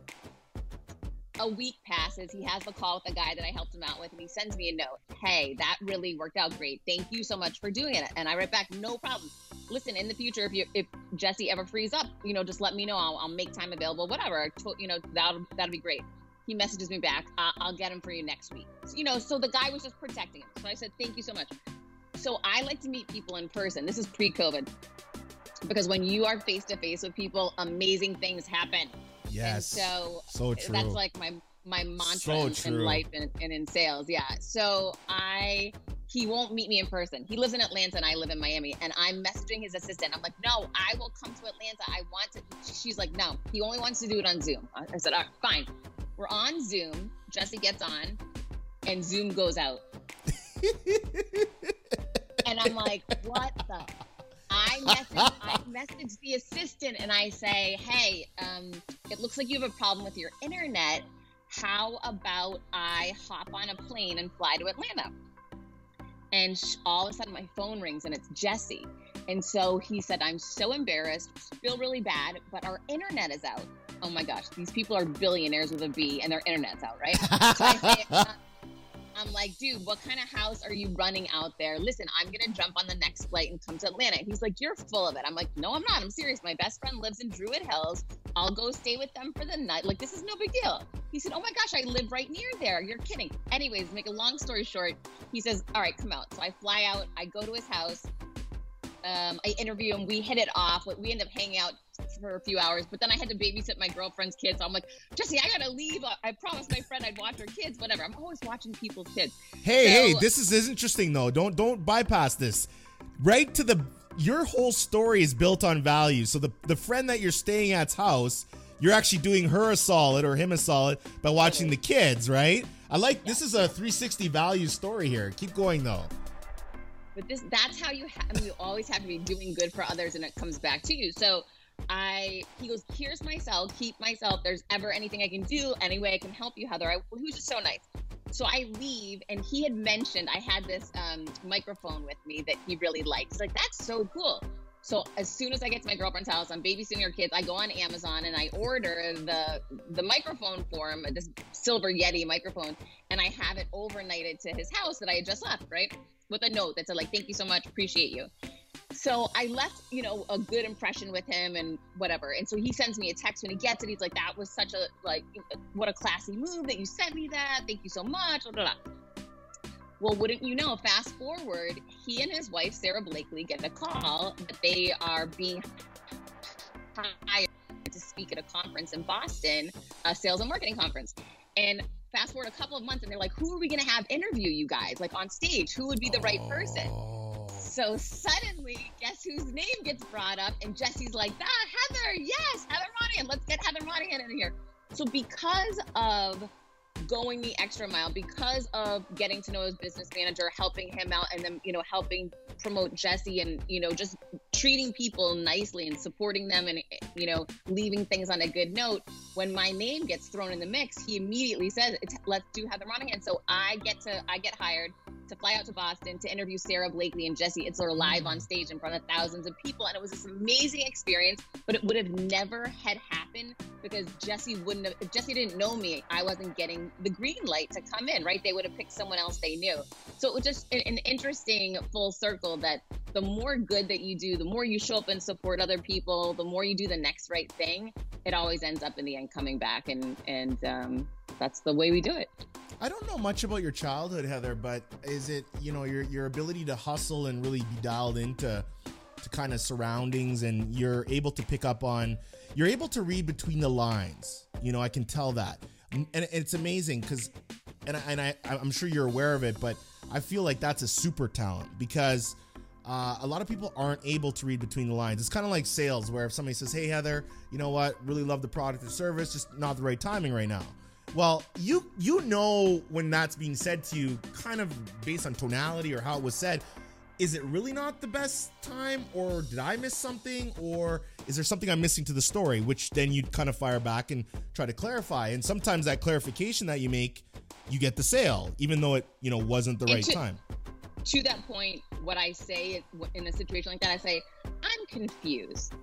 a week passes. He has the call with the guy that I helped him out with, and he sends me a note. Hey, that really worked out great. Thank you so much for doing it. And I write back, no problem. Listen, in the future, if you if Jesse ever frees up, you know, just let me know. I'll, I'll make time available. Whatever. You know, that'll that'll be great. He messages me back. I'll get him for you next week. So, you know, so the guy was just protecting him. So I said, thank you so much. So I like to meet people in person. This is pre-COVID because when you are face to face with people, amazing things happen. Yes. And so, so eh, true. That's like my my mantra so in, in, life and, and in sales. Yeah. So I he won't meet me in person. He lives in Atlanta and I live in Miami. And I'm messaging his assistant. I'm like, no, I will come to Atlanta. I want to. She's like, no, he only wants to do it on Zoom. I said, all right, fine. We're on Zoom. Jesse gets on and Zoom goes out. [laughs] and I'm like, what the I message, I message the assistant and I say, hey, um, it looks like you have a problem with your internet. How about I hop on a plane and fly to Atlanta? And all of a sudden, my phone rings and it's Jesse. And so he said, I'm so embarrassed, feel really bad, but our internet is out. Oh my gosh, these people are billionaires with a B and their internet's out, right? [laughs] So I say, uh, I'm like, dude, what kind of house are you running out there? Listen, I'm gonna jump on the next flight and come to Atlanta. He's like, you're full of it. I'm like, no, I'm not. I'm serious. My best friend lives in Druid Hills. I'll go stay with them for the night. Like, this is no big deal. He said, oh my gosh, I live right near there. You're kidding. Anyways, make a long story short, he says, all right, come out. So I fly out. I go to his house. Um, I interview him. We hit it off. We end up hanging out for a few hours, but then I had to babysit my girlfriend's kids. So I'm like, Jesse, I gotta leave. I promised my friend I'd watch her kids. Whatever. I'm always watching people's kids. Hey, So- hey, this is, is interesting though. Don't don't bypass this. Right to the your whole story is built on value. So the the friend that you're staying at's house, you're actually doing her a solid or him a solid by watching the kids, right? I like this is a 360 value story here. Keep going though. But this that's how you have you always have to be doing good for others and it comes back to you. So I he goes, here's my cell, keep myself. there's ever anything I can do, any way I can help you, Heather. I, he was just so nice. So I leave, and he had mentioned I had this um, microphone with me that he really liked. He's like, that's so cool. So as soon as I get to my girlfriend's house, I'm babysitting her kids. I go on Amazon and I order the the microphone for him, this silver Yeti microphone, and I have it overnighted to his house that I had just left, right? With a note that said like, "Thank you so much, appreciate you." So I left, you know, a good impression with him and whatever. And so he sends me a text when he gets it. He's like, "That was such a like, what a classy move that you sent me that. Thank you so much." Blah, blah, blah. Well, wouldn't you know? Fast forward, he and his wife Sara Blakely get a call that they are being hired to speak at a conference in Boston, a sales and marketing conference. And fast forward a couple of months, and they're like, "Who are we going to have interview you guys? Like on stage? Who would be the right person?" Oh. So suddenly, guess whose name gets brought up? And Jesse's like, ah, Heather, yes, Heather Monahan. Let's get Heather Monahan in here. So because of going the extra mile, because of getting to know his business manager, helping him out, and then, you know, helping promote Jesse and, you know, just treating people nicely and supporting them and, you know, leaving things on a good note. When my name gets thrown in the mix, he immediately says, let's do Heather Monahan. So I get to, I get hired to fly out to Boston to interview Sara Blakely and Jesse Itzler live on stage in front of thousands of people. And it was this amazing experience, but it would have never had happened because Jesse wouldn't have, if Jesse didn't know me, I wasn't getting the green light to come in, right? They would have picked someone else they knew. So it was just an, an interesting full circle that the more good that you do, the more you show up and support other people, the more you do the next right thing, it always ends up in the end coming back. And, and, um, that's the way we do it. I don't know much about your childhood, Heather, but is it you know your your ability to hustle and really be dialed into to kind of surroundings, and you're able to pick up on, you're able to read between the lines. You know, I can tell that, and, and it's amazing because, and I, and I I'm sure you're aware of it, but I feel like that's a super talent because. Uh, a lot of people aren't able to read between the lines. It's kind of like sales, where if somebody says, "Hey Heather, you know what? Really love the product or service, just not the right timing right now." Well, you you know when that's being said to you, kind of based on tonality or how it was said. Is it really not the best time, or did I miss something, or is there something I'm missing to the story? Which then you'd kind of fire back and try to clarify. And sometimes that clarification that you make, you get the sale, even though it you know wasn't the And right to- time. to that point, what I say in a situation like that, I say, I'm confused.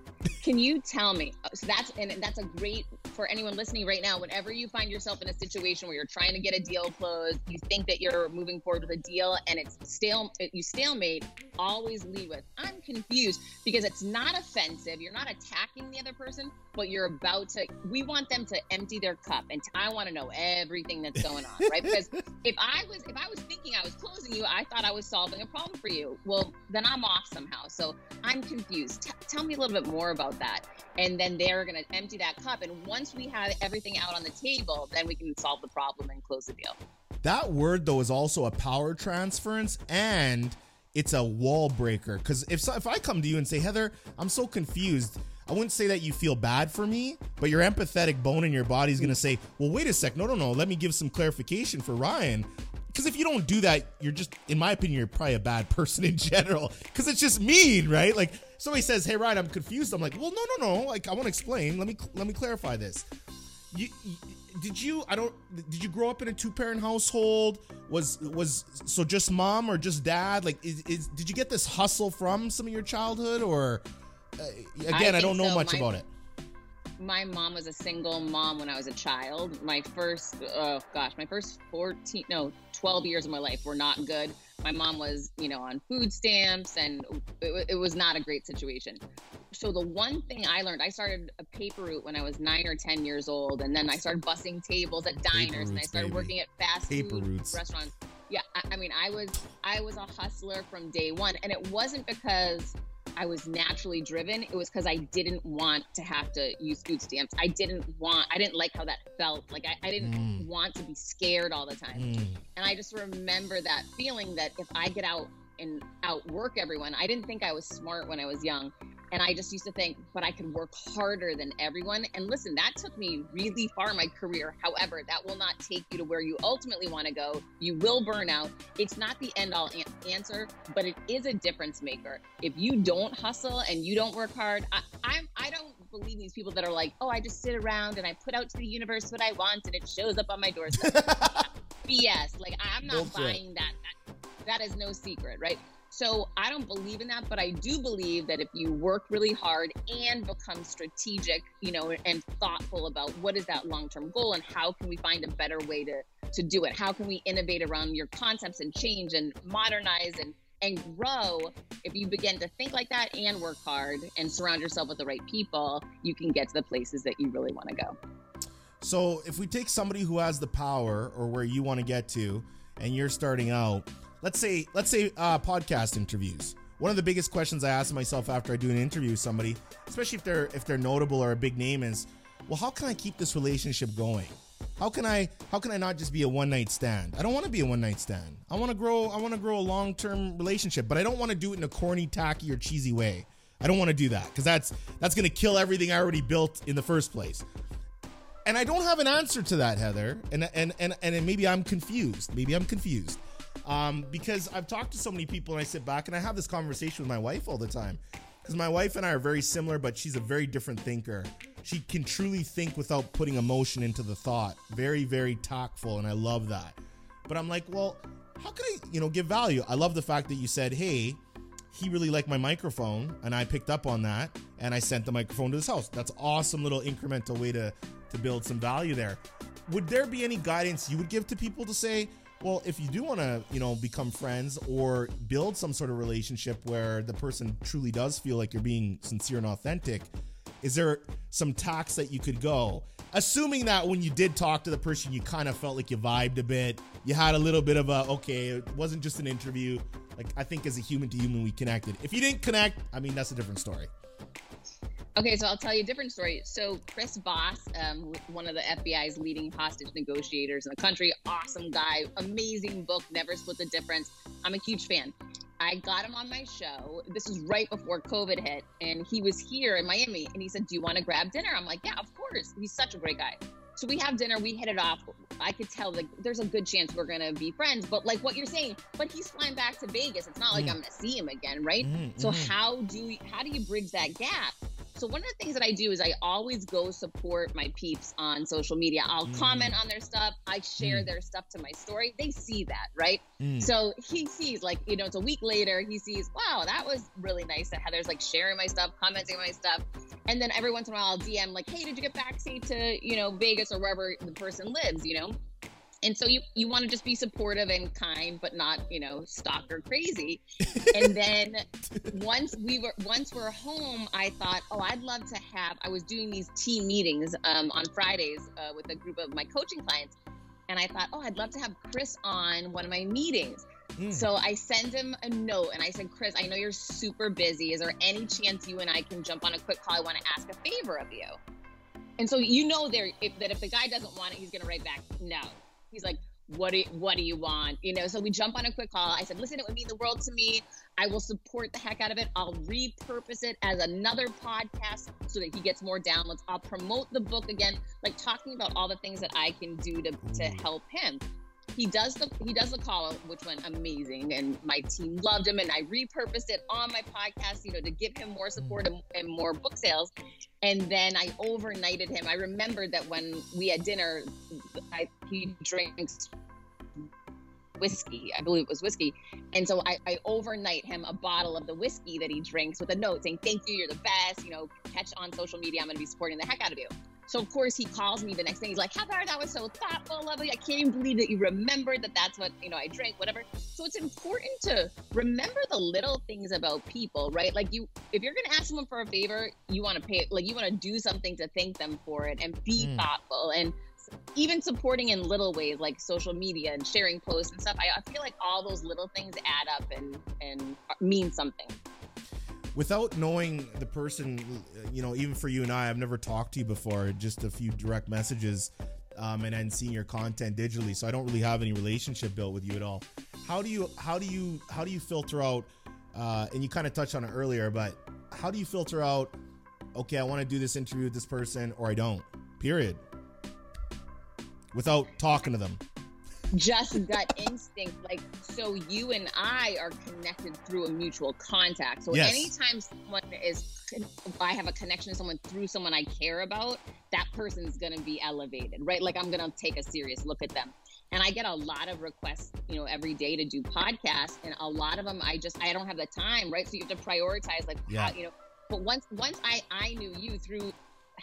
Can you tell me? Uh, so that's and that's a great for anyone listening right now. Whenever you find yourself in a situation where you're trying to get a deal closed, you think that you're moving forward with a deal, and it's stale, you stalemate. Always lead with, "I'm confused," because it's not offensive. You're not attacking the other person, but you're about to. We want them to empty their cup, and I want to know everything that's going on, right? Because [laughs] if I was if I was thinking I was closing you, I thought I was solving a problem for you. Well, then I'm off somehow. So I'm confused. T- tell me a little bit more about that. And then they're going to empty that cup. And once we have everything out on the table, then we can solve the problem and close the deal. That word though is also a power transference and it's a wall breaker. Because if so, if I come to you and say Heather, I'm so confused. I wouldn't say that you feel bad for me, but your empathetic bone in your body is gonna say, "Well, wait a sec, no, no, no. Let me give some clarification for Ryan." Because if you don't do that, you're just, in my opinion, you're probably a bad person in [laughs] general. Because it's just mean, right? Like somebody says, "Hey, Ryan, I'm confused." I'm like, "Well, no, no, no. Like I want to explain. Let me let me clarify this." you, you- did you i don't did you grow up in a two-parent household was was so just mom or just dad like is, is did you get this hustle from some of your childhood or uh, again i, think don't know so. much My- about it my mom was a single mom when I was a child. My first, oh gosh, my first 14, no, 12 years of my life were not good. My mom was, you know, on food stamps and it, it was not a great situation. So the one thing I learned, I started a paper route when I was nine or 10 years old. And then I started bussing tables at diners and I started baby. working at fast Paper food routes. restaurants. Yeah, I, I mean, I was I was a hustler from day one, and it wasn't because I was naturally driven. It was because I didn't want to have to use food stamps. I didn't want. I didn't like how that felt. Like I, I didn't Mm. want to be scared all the time. Mm. And I just remember that feeling that if I get out and outwork everyone, I didn't think I was smart when I was young. And I just used to think, but I could work harder than everyone. And listen, that took me really far in my career. However, that will not take you to where you ultimately want to go. You will burn out. It's not the end all an- answer, but it is a difference maker. If you don't hustle and you don't work hard, I, I'm, I don't believe these people that are like, oh, I just sit around and I put out to the universe what I want and it shows up on my doorstep. [laughs] BS. Like I'm not Bullshit. buying that. that. That is no secret, right? So I don't believe in that, but I do believe that if you work really hard and become strategic, you know, and thoughtful about what is that long-term goal and how can we find a better way to to do it? How can we innovate around your concepts and change and modernize and and grow? If you begin to think like that and work hard and surround yourself with the right people, you can get to the places that you really want to go. So if we take somebody who has the power or where you want to get to, and you're starting out, let's say let's say uh, podcast interviews. One of the biggest questions I ask myself after I do an interview with somebody, especially if they're if they're notable or a big name, is, well, how can I keep this relationship going? How can I how can I not just be a one night stand? I don't want to be a one night stand. I want to grow I want to grow a long term relationship, but I don't want to do it in a corny, tacky, or cheesy way. I don't want to do that because that's that's gonna kill everything I already built in the first place and I don't have an answer to that, Heather. And and and and maybe I'm confused. Maybe I'm confused. Um, because I've talked to so many people and I sit back and I have this conversation with my wife all the time. Because my wife and I are very similar, but she's a very different thinker. She can truly think without putting emotion into the thought. Very, very tactful, and I love that. But I'm like, well, how can I, you know, give value? I love the fact that you said, hey, he really liked my microphone and I picked up on that and I sent the microphone to his house. That's awesome little incremental way to to build some value there. Would there be any guidance you would give to people to say, well, if you do want to, you know, become friends or build some sort of relationship where the person truly does feel like you're being sincere and authentic, is there some tacks that you could go? Assuming that when you did talk to the person, you kind of felt like you vibed a bit, you had a little bit of a, okay, it wasn't just an interview. Like, I think as a human to human, we connected. If you didn't connect, I mean, that's a different story. Okay, so I'll tell you a different story. So Chris Voss, um, one of the FBI's leading hostage negotiators in the country, awesome guy, amazing book, Never Split the Difference. I'm a huge fan. I got him on my show. This was right before COVID hit, and he was here in Miami, and he said, "Do you want to grab dinner?" I'm like, "Yeah, of course." He's such a great guy. So we have dinner. We hit it off. I could tell like there's a good chance we're gonna be friends. But like what you're saying, but he's flying back to Vegas. It's not like Mm. I'm gonna see him again, right? Mhm, So mhm. how do you, how do you bridge that gap? So one of the things that I do is I always go support my peeps on social media. I'll Mm. comment on their stuff. I share Mm. their stuff to my story. They see that, right? Mm. So he sees like, you know, it's a week later, he sees, wow, that was really nice that Heather's like sharing my stuff, commenting my stuff. And then every once in a while I'll DM like, hey, did you get back safe to, you know, Vegas or wherever the person lives, you know? And so you you want to just be supportive and kind, but not, you know, stalker crazy. [laughs] and then once we were once we're home, I thought, oh, I'd love to have. I was doing these team meetings um, on Fridays uh, with a group of my coaching clients, and I thought, oh, I'd love to have Chris on one of my meetings. Mm. So I send him a note and I said, Chris, I know you're super busy. Is there any chance you and I can jump on a quick call? I want to ask a favor of you. And so you know there if, that if the guy doesn't want it, he's gonna write back no. He's like, what do you, what do you want? You know. So we jump on a quick call. I said, listen, it would mean the world to me. I will support the heck out of it. I'll repurpose it as another podcast so that he gets more downloads. I'll promote the book again, like talking about all the things that I can do to to mm. help him he does the he does the call which went amazing and my team loved him and i repurposed it on my podcast you know to give him more mm. support and, and more book sales and then i overnighted him i remembered that when we had dinner I, he drinks whiskey. I believe it was whiskey. And so I, I overnight him a bottle of the whiskey that he drinks with a note saying, Thank you, you're the best. You know, catch on social media. I'm going to be supporting the heck out of you. So of course he calls me the next day. He's like, "Heather, that was so thoughtful, lovely. I can't even believe that you remembered that that's what you know I drink, whatever." So it's important to remember the little things about people, right? Like you, if you're gonna ask someone for a favor, you want to pay, like you want to do something to thank them for it and be mm. thoughtful and even supporting in little ways like social media and sharing posts and stuff. I, I feel like all those little things add up and and mean something without knowing the person, you know, even for you and I, I've never talked to you before, just a few direct messages, um, and then seeing your content digitally. So I don't really have any relationship built with you at all. How do you how do you how do you filter out? Uh, and you kind of touched on it earlier, but how do you filter out? Okay, I want to do this interview with this person, or I don't. Period. Without talking to them just gut instinct. Like, so you and I are connected through a mutual contact. So yes. anytime someone is, I have a connection to someone through someone I care about, that person's going to be elevated, right? Like, I'm going to take a serious look at them. And I get a lot of requests, you know, every day to do podcasts, and a lot of them I just I don't have the time, right? So you have to prioritize, like, yeah. how, you know. But once once I I knew you through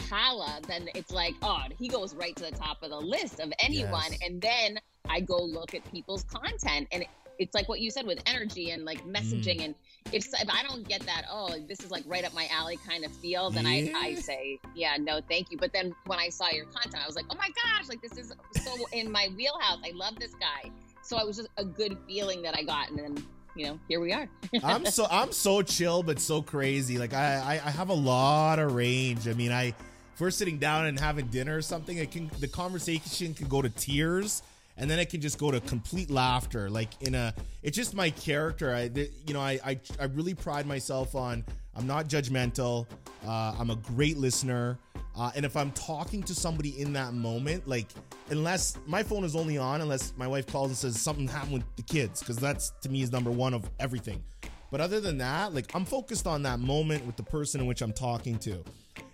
Hala, then it's like, oh, he goes right to the top of the list of anyone. Yes. And then I go look at people's content and it's like what you said with energy and like messaging mm. and if if I don't get that oh this is like right up my alley kind of feel then yeah. I, I say yeah no thank you. But then when I saw your content I was like oh my gosh like this is so in my wheelhouse. I love this guy. So it was just a good feeling that I got and then you know here we are. I'm so I'm so chill but so crazy. Like I, I I have a lot of range. I mean I if we're sitting down and having dinner or something it can the conversation can go to tears and then it can just go to complete laughter like in a it's just my character. I you know i i, I really pride myself on i'm not judgmental uh, i'm a great listener uh, and if i'm talking to somebody in that moment like unless my phone is only on unless my wife calls and says something happened with the kids because that's to me is number one of everything. But other than that like i'm focused on that moment with the person in which i'm talking to.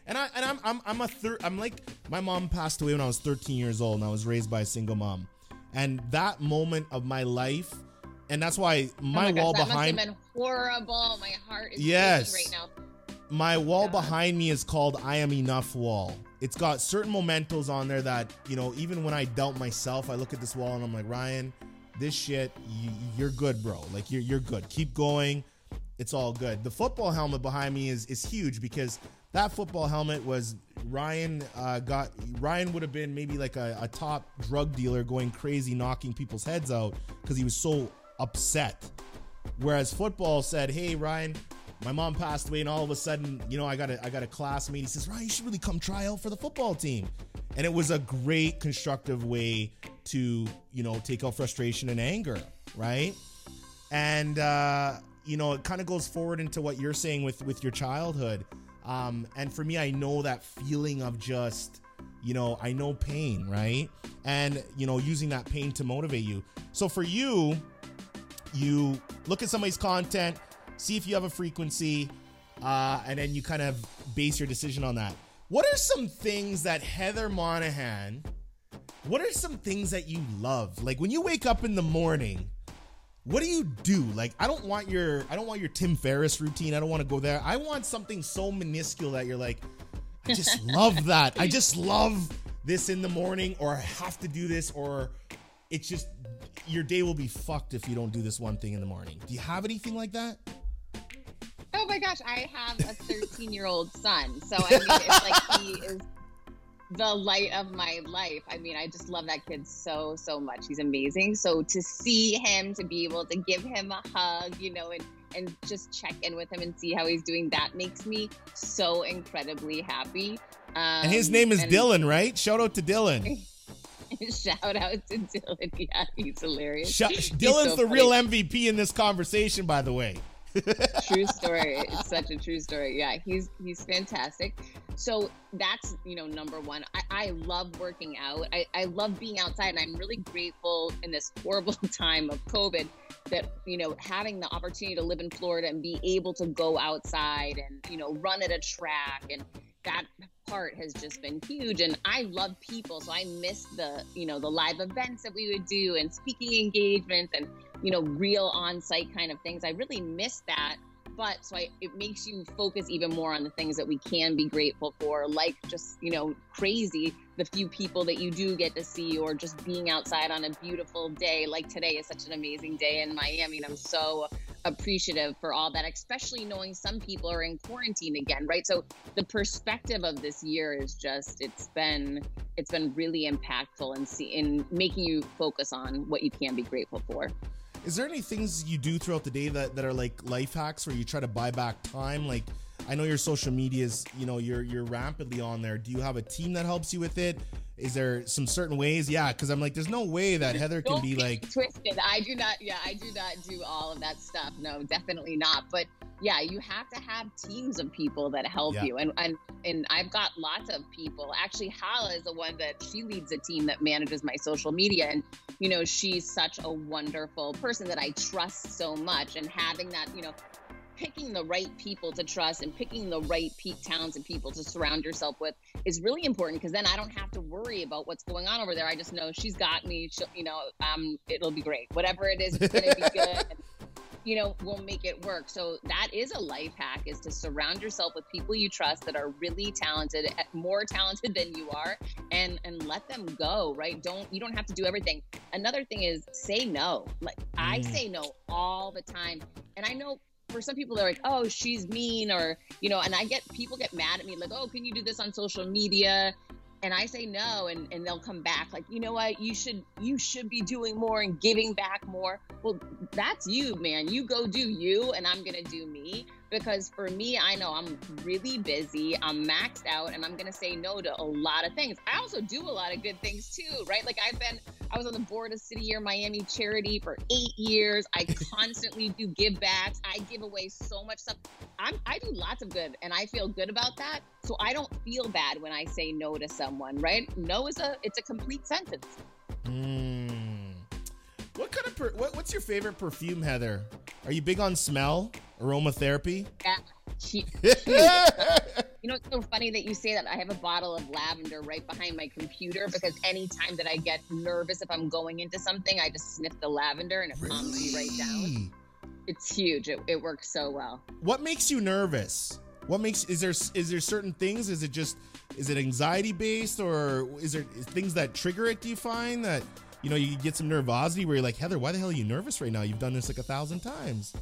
And I and I'm I'm I'm a third I'm like my mom passed away when I was 13 years old and I was raised by a single mom and that moment of my life and that's why my, oh my wall gosh, behind must have been horrible. My heart is yes. right now. My wall God. behind me is called i am enough wall. It's got certain mementos on there that you know even when i doubt myself i look at this wall and i'm like ryan this shit you, you're good bro. Like you're, you're good. Keep going. It's all good. The football helmet behind me is is huge because that football helmet was Ryan uh, got Ryan would have been maybe like a, a top drug dealer going crazy, knocking people's heads out because he was so upset. Whereas football said, "Hey Ryan, my mom passed away, and all of a sudden, you know, I got a I got a classmate. He says, Ryan, you should really come try out for the football team." And it was a great constructive way to you know take out frustration and anger, right? And uh, you know, it kind of goes forward into what you're saying with with your childhood um, and for me, I know that feeling of just, you know, I know pain, right? And, you know, using that pain to motivate you. So for you, you look at somebody's content, see if you have a frequency, uh, and then you kind of base your decision on that. What are some things that Heather Monahan, what are some things that you love? Like when you wake up in the morning, what do you do? Like, I don't want your I don't want your Tim Ferriss routine. I don't want to go there. I want something so minuscule that you're like, I just [laughs] love that. I just love this in the morning, or I have to do this, or it's just your day will be fucked if you don't do this one thing in the morning. Do you have anything like that? Oh my gosh, I have a 13 year old son. So I mean, it's like he is the light of my life. I mean, I just love that kid so, so much. He's amazing. So to see him, to be able to give him a hug, you know, and and just check in with him and see how he's doing, that makes me so incredibly happy. Um, and his name is Dylan, right? Shout out to Dylan. [laughs] Shout out to Dylan. [laughs] Yeah, he's hilarious. Sh- he's Dylan's so the funny. real MVP in this conversation, by the way. True story. It's such a true story. Yeah, he's he's fantastic. So that's you know number one. I, I love working out. I, I love being outside, and I'm really grateful in this horrible [laughs] time of COVID that you know having the opportunity to live in Florida and be able to go outside and you know run at a track and that part has just been huge and i love people so i miss the you know the live events that we would do and speaking engagements and you know real on-site kind of things. I really miss that but so I, it makes you focus even more on the things that we can be grateful for like just you know crazy the few people that you do get to see or just being outside on a beautiful day. Like today is such an amazing day in miami and i'm so appreciative for all that especially knowing some people are in quarantine again right? So the perspective of this year is just it's been it's been really impactful and see in making you focus on what you can be grateful for Is there any things you do throughout the day that, that are like life hacks where you try to buy back time? Like I know your social medias, you know, you're you're rapidly on there. Do you have a team that helps you with it? Is there some certain ways? Yeah, because I'm like, there's no way that Heather can be like twisted. I do not. Yeah, I do not do all of that stuff. No, definitely not. But yeah, you have to have teams of people that help Yeah. you, and and and I've got lots of people. Actually, Hala is the one that she leads a team that manages my social media, and you know she's such a wonderful person that I trust so much, and having that, you know. Picking the right people to trust and picking the right pe- and people to surround yourself with is really important because then I don't have to worry about what's going on over there. I just know she's got me. She'll, you know, um, it'll be great. Whatever it is, it's gonna be [laughs] good. You know, we'll make it work. So that is a life hack: is to surround yourself with people you trust that are really talented, eh, more talented than you are, and and let them go. Right? Don't you don't have to do everything. Another thing is say no. Like I Mm. say no all the time, and I know for some people they're like oh she's mean or you know and i get people get mad at me like oh can you do this on social media? And i say no and, and they'll come back like you know what? You should you should be doing more and giving back more. Well that's you man. You go do you and i'm gonna do me because for me i know i'm really busy i'm maxed out and i'm gonna say no to a lot of things. I also do a lot of good things too right? Like i've been i was on the board of city year miami charity for eight years. I [laughs] constantly do give backs. I give away so much stuff. I'm, i do lots of good and i feel good about that. So i don't feel bad when i say no to someone right? No is a it's a complete sentence. Mm. What kind of per- what, what's your favorite perfume, Heather? Are you big on smell, aromatherapy? Yeah. [laughs] She- You know, it's so funny that you say that. I have a bottle of lavender right behind my computer because anytime that I get nervous if I'm going into something, I just sniff the lavender and it calms me right down. It's huge. It, it works so well. What makes you nervous? What makes is there is there certain things? Is it just is it anxiety based or is there things that trigger it? Do you find that you know you get some nervosity where you're like Heather, why the hell are you nervous right now? You've done this like a thousand times.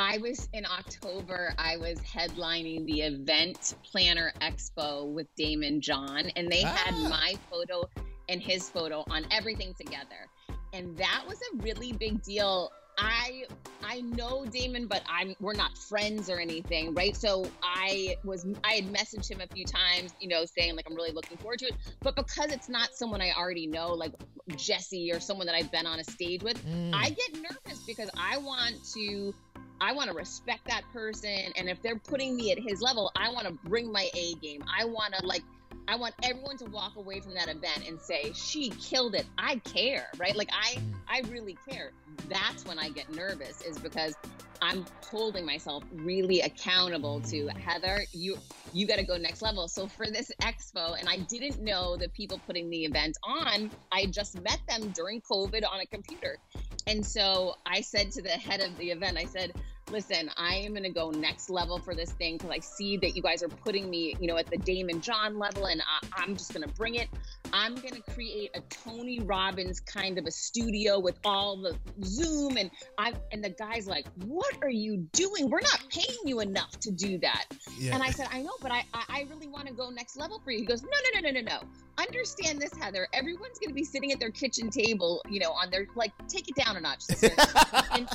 I was in October, I was headlining the Event Planner Expo with Daymond John, and they Ah. had my photo and his photo on everything together. And that was a really big deal. I I know Daymond, but I'm we're not friends or anything, right? So I was I had messaged him a few times, you know, saying like I'm really looking forward to it. But because it's not someone I already know, like Jesse or someone that I've been on a stage with, Mm. I get nervous because I want to I want to respect that person and if they're putting me at his level, I want to bring my A game. I want to like I want everyone to walk away from that event and say she killed it. I care, right? Like I I really care. That's when I get nervous is because I'm holding myself really accountable to Heather, you you got to go next level. So for this expo and I didn't know the people putting the event on, I just met them during COVID on a computer. And so I said to the head of the event, I said, listen, I am going to go next level for this thing because I see that you guys are putting me, you know, at the Daymond John level, and I, I'm just going to bring it. I'm going to create a Tony Robbins kind of a studio with all the Zoom, and I and the guy's like, "What are you doing? We're not paying you enough to do that." Yeah. And I said, I know, but I, I, I really want to go next level for you. He goes, no, no, no, no, no, no. Understand this, Heather. Everyone's going to be sitting at their kitchen table, you know, on their, like, take it down a notch, sister. [laughs] and,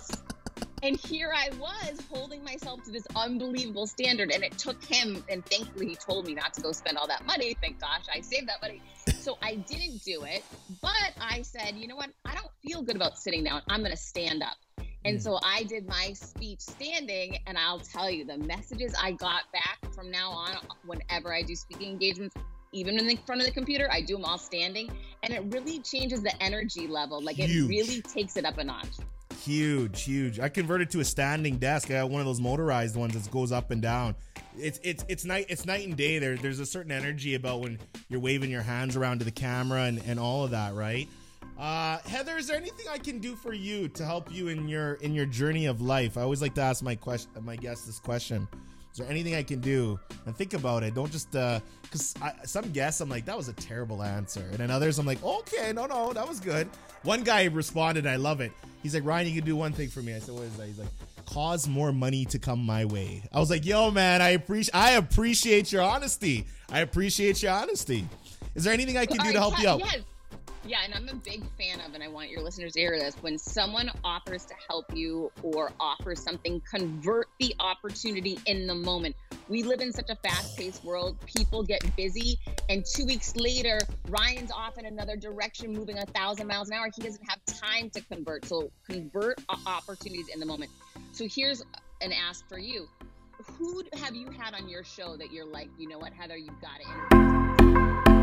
and here I was holding myself to this unbelievable standard. And it took him, and thankfully he told me not to go spend all that money. Thank gosh I saved that money. So I didn't do it. But I said, you know what? I don't feel good about sitting down. I'm going to stand up. And so I did my speech standing, and I'll tell you the messages I got back from now on, whenever I do speaking engagements, even in the front of the computer, I do them all standing, and it really changes the energy level. Like Huge. it really takes it up a notch. Huge, huge. I converted to a standing desk. I got one of those motorized ones that goes up and down. It's it's it's night it's night and day. There there's a certain energy about when you're waving your hands around to the camera and, and all of that, right? Uh, Heather, is there anything I can do for you to help you in your in your journey of life? I always like to ask my question my guests this question. Is there anything I can do? And think about it. Don't just uh, because some guests I'm like that was a terrible answer, and then others I'm like okay, no, no, that was good. One guy responded, I love it. He's like Ryan, you can do one thing for me. I said, what is that? He's like, cause more money to come my way. I was like, yo, man, I appreciate I appreciate your honesty. I appreciate your honesty. Is there anything I can do to help you out? Yes. Yeah, and I'm a big fan of, and I want your listeners to hear this. When someone offers to help you or offers something, convert the opportunity in the moment. We live in such a fast paced world. People get busy, and two weeks later, Ryan's off in another direction, moving a thousand miles an hour. He doesn't have time to convert. So, convert opportunities in the moment. So, here's an ask for you Who have you had on your show that you're like, you know what, Heather, you've got to interview?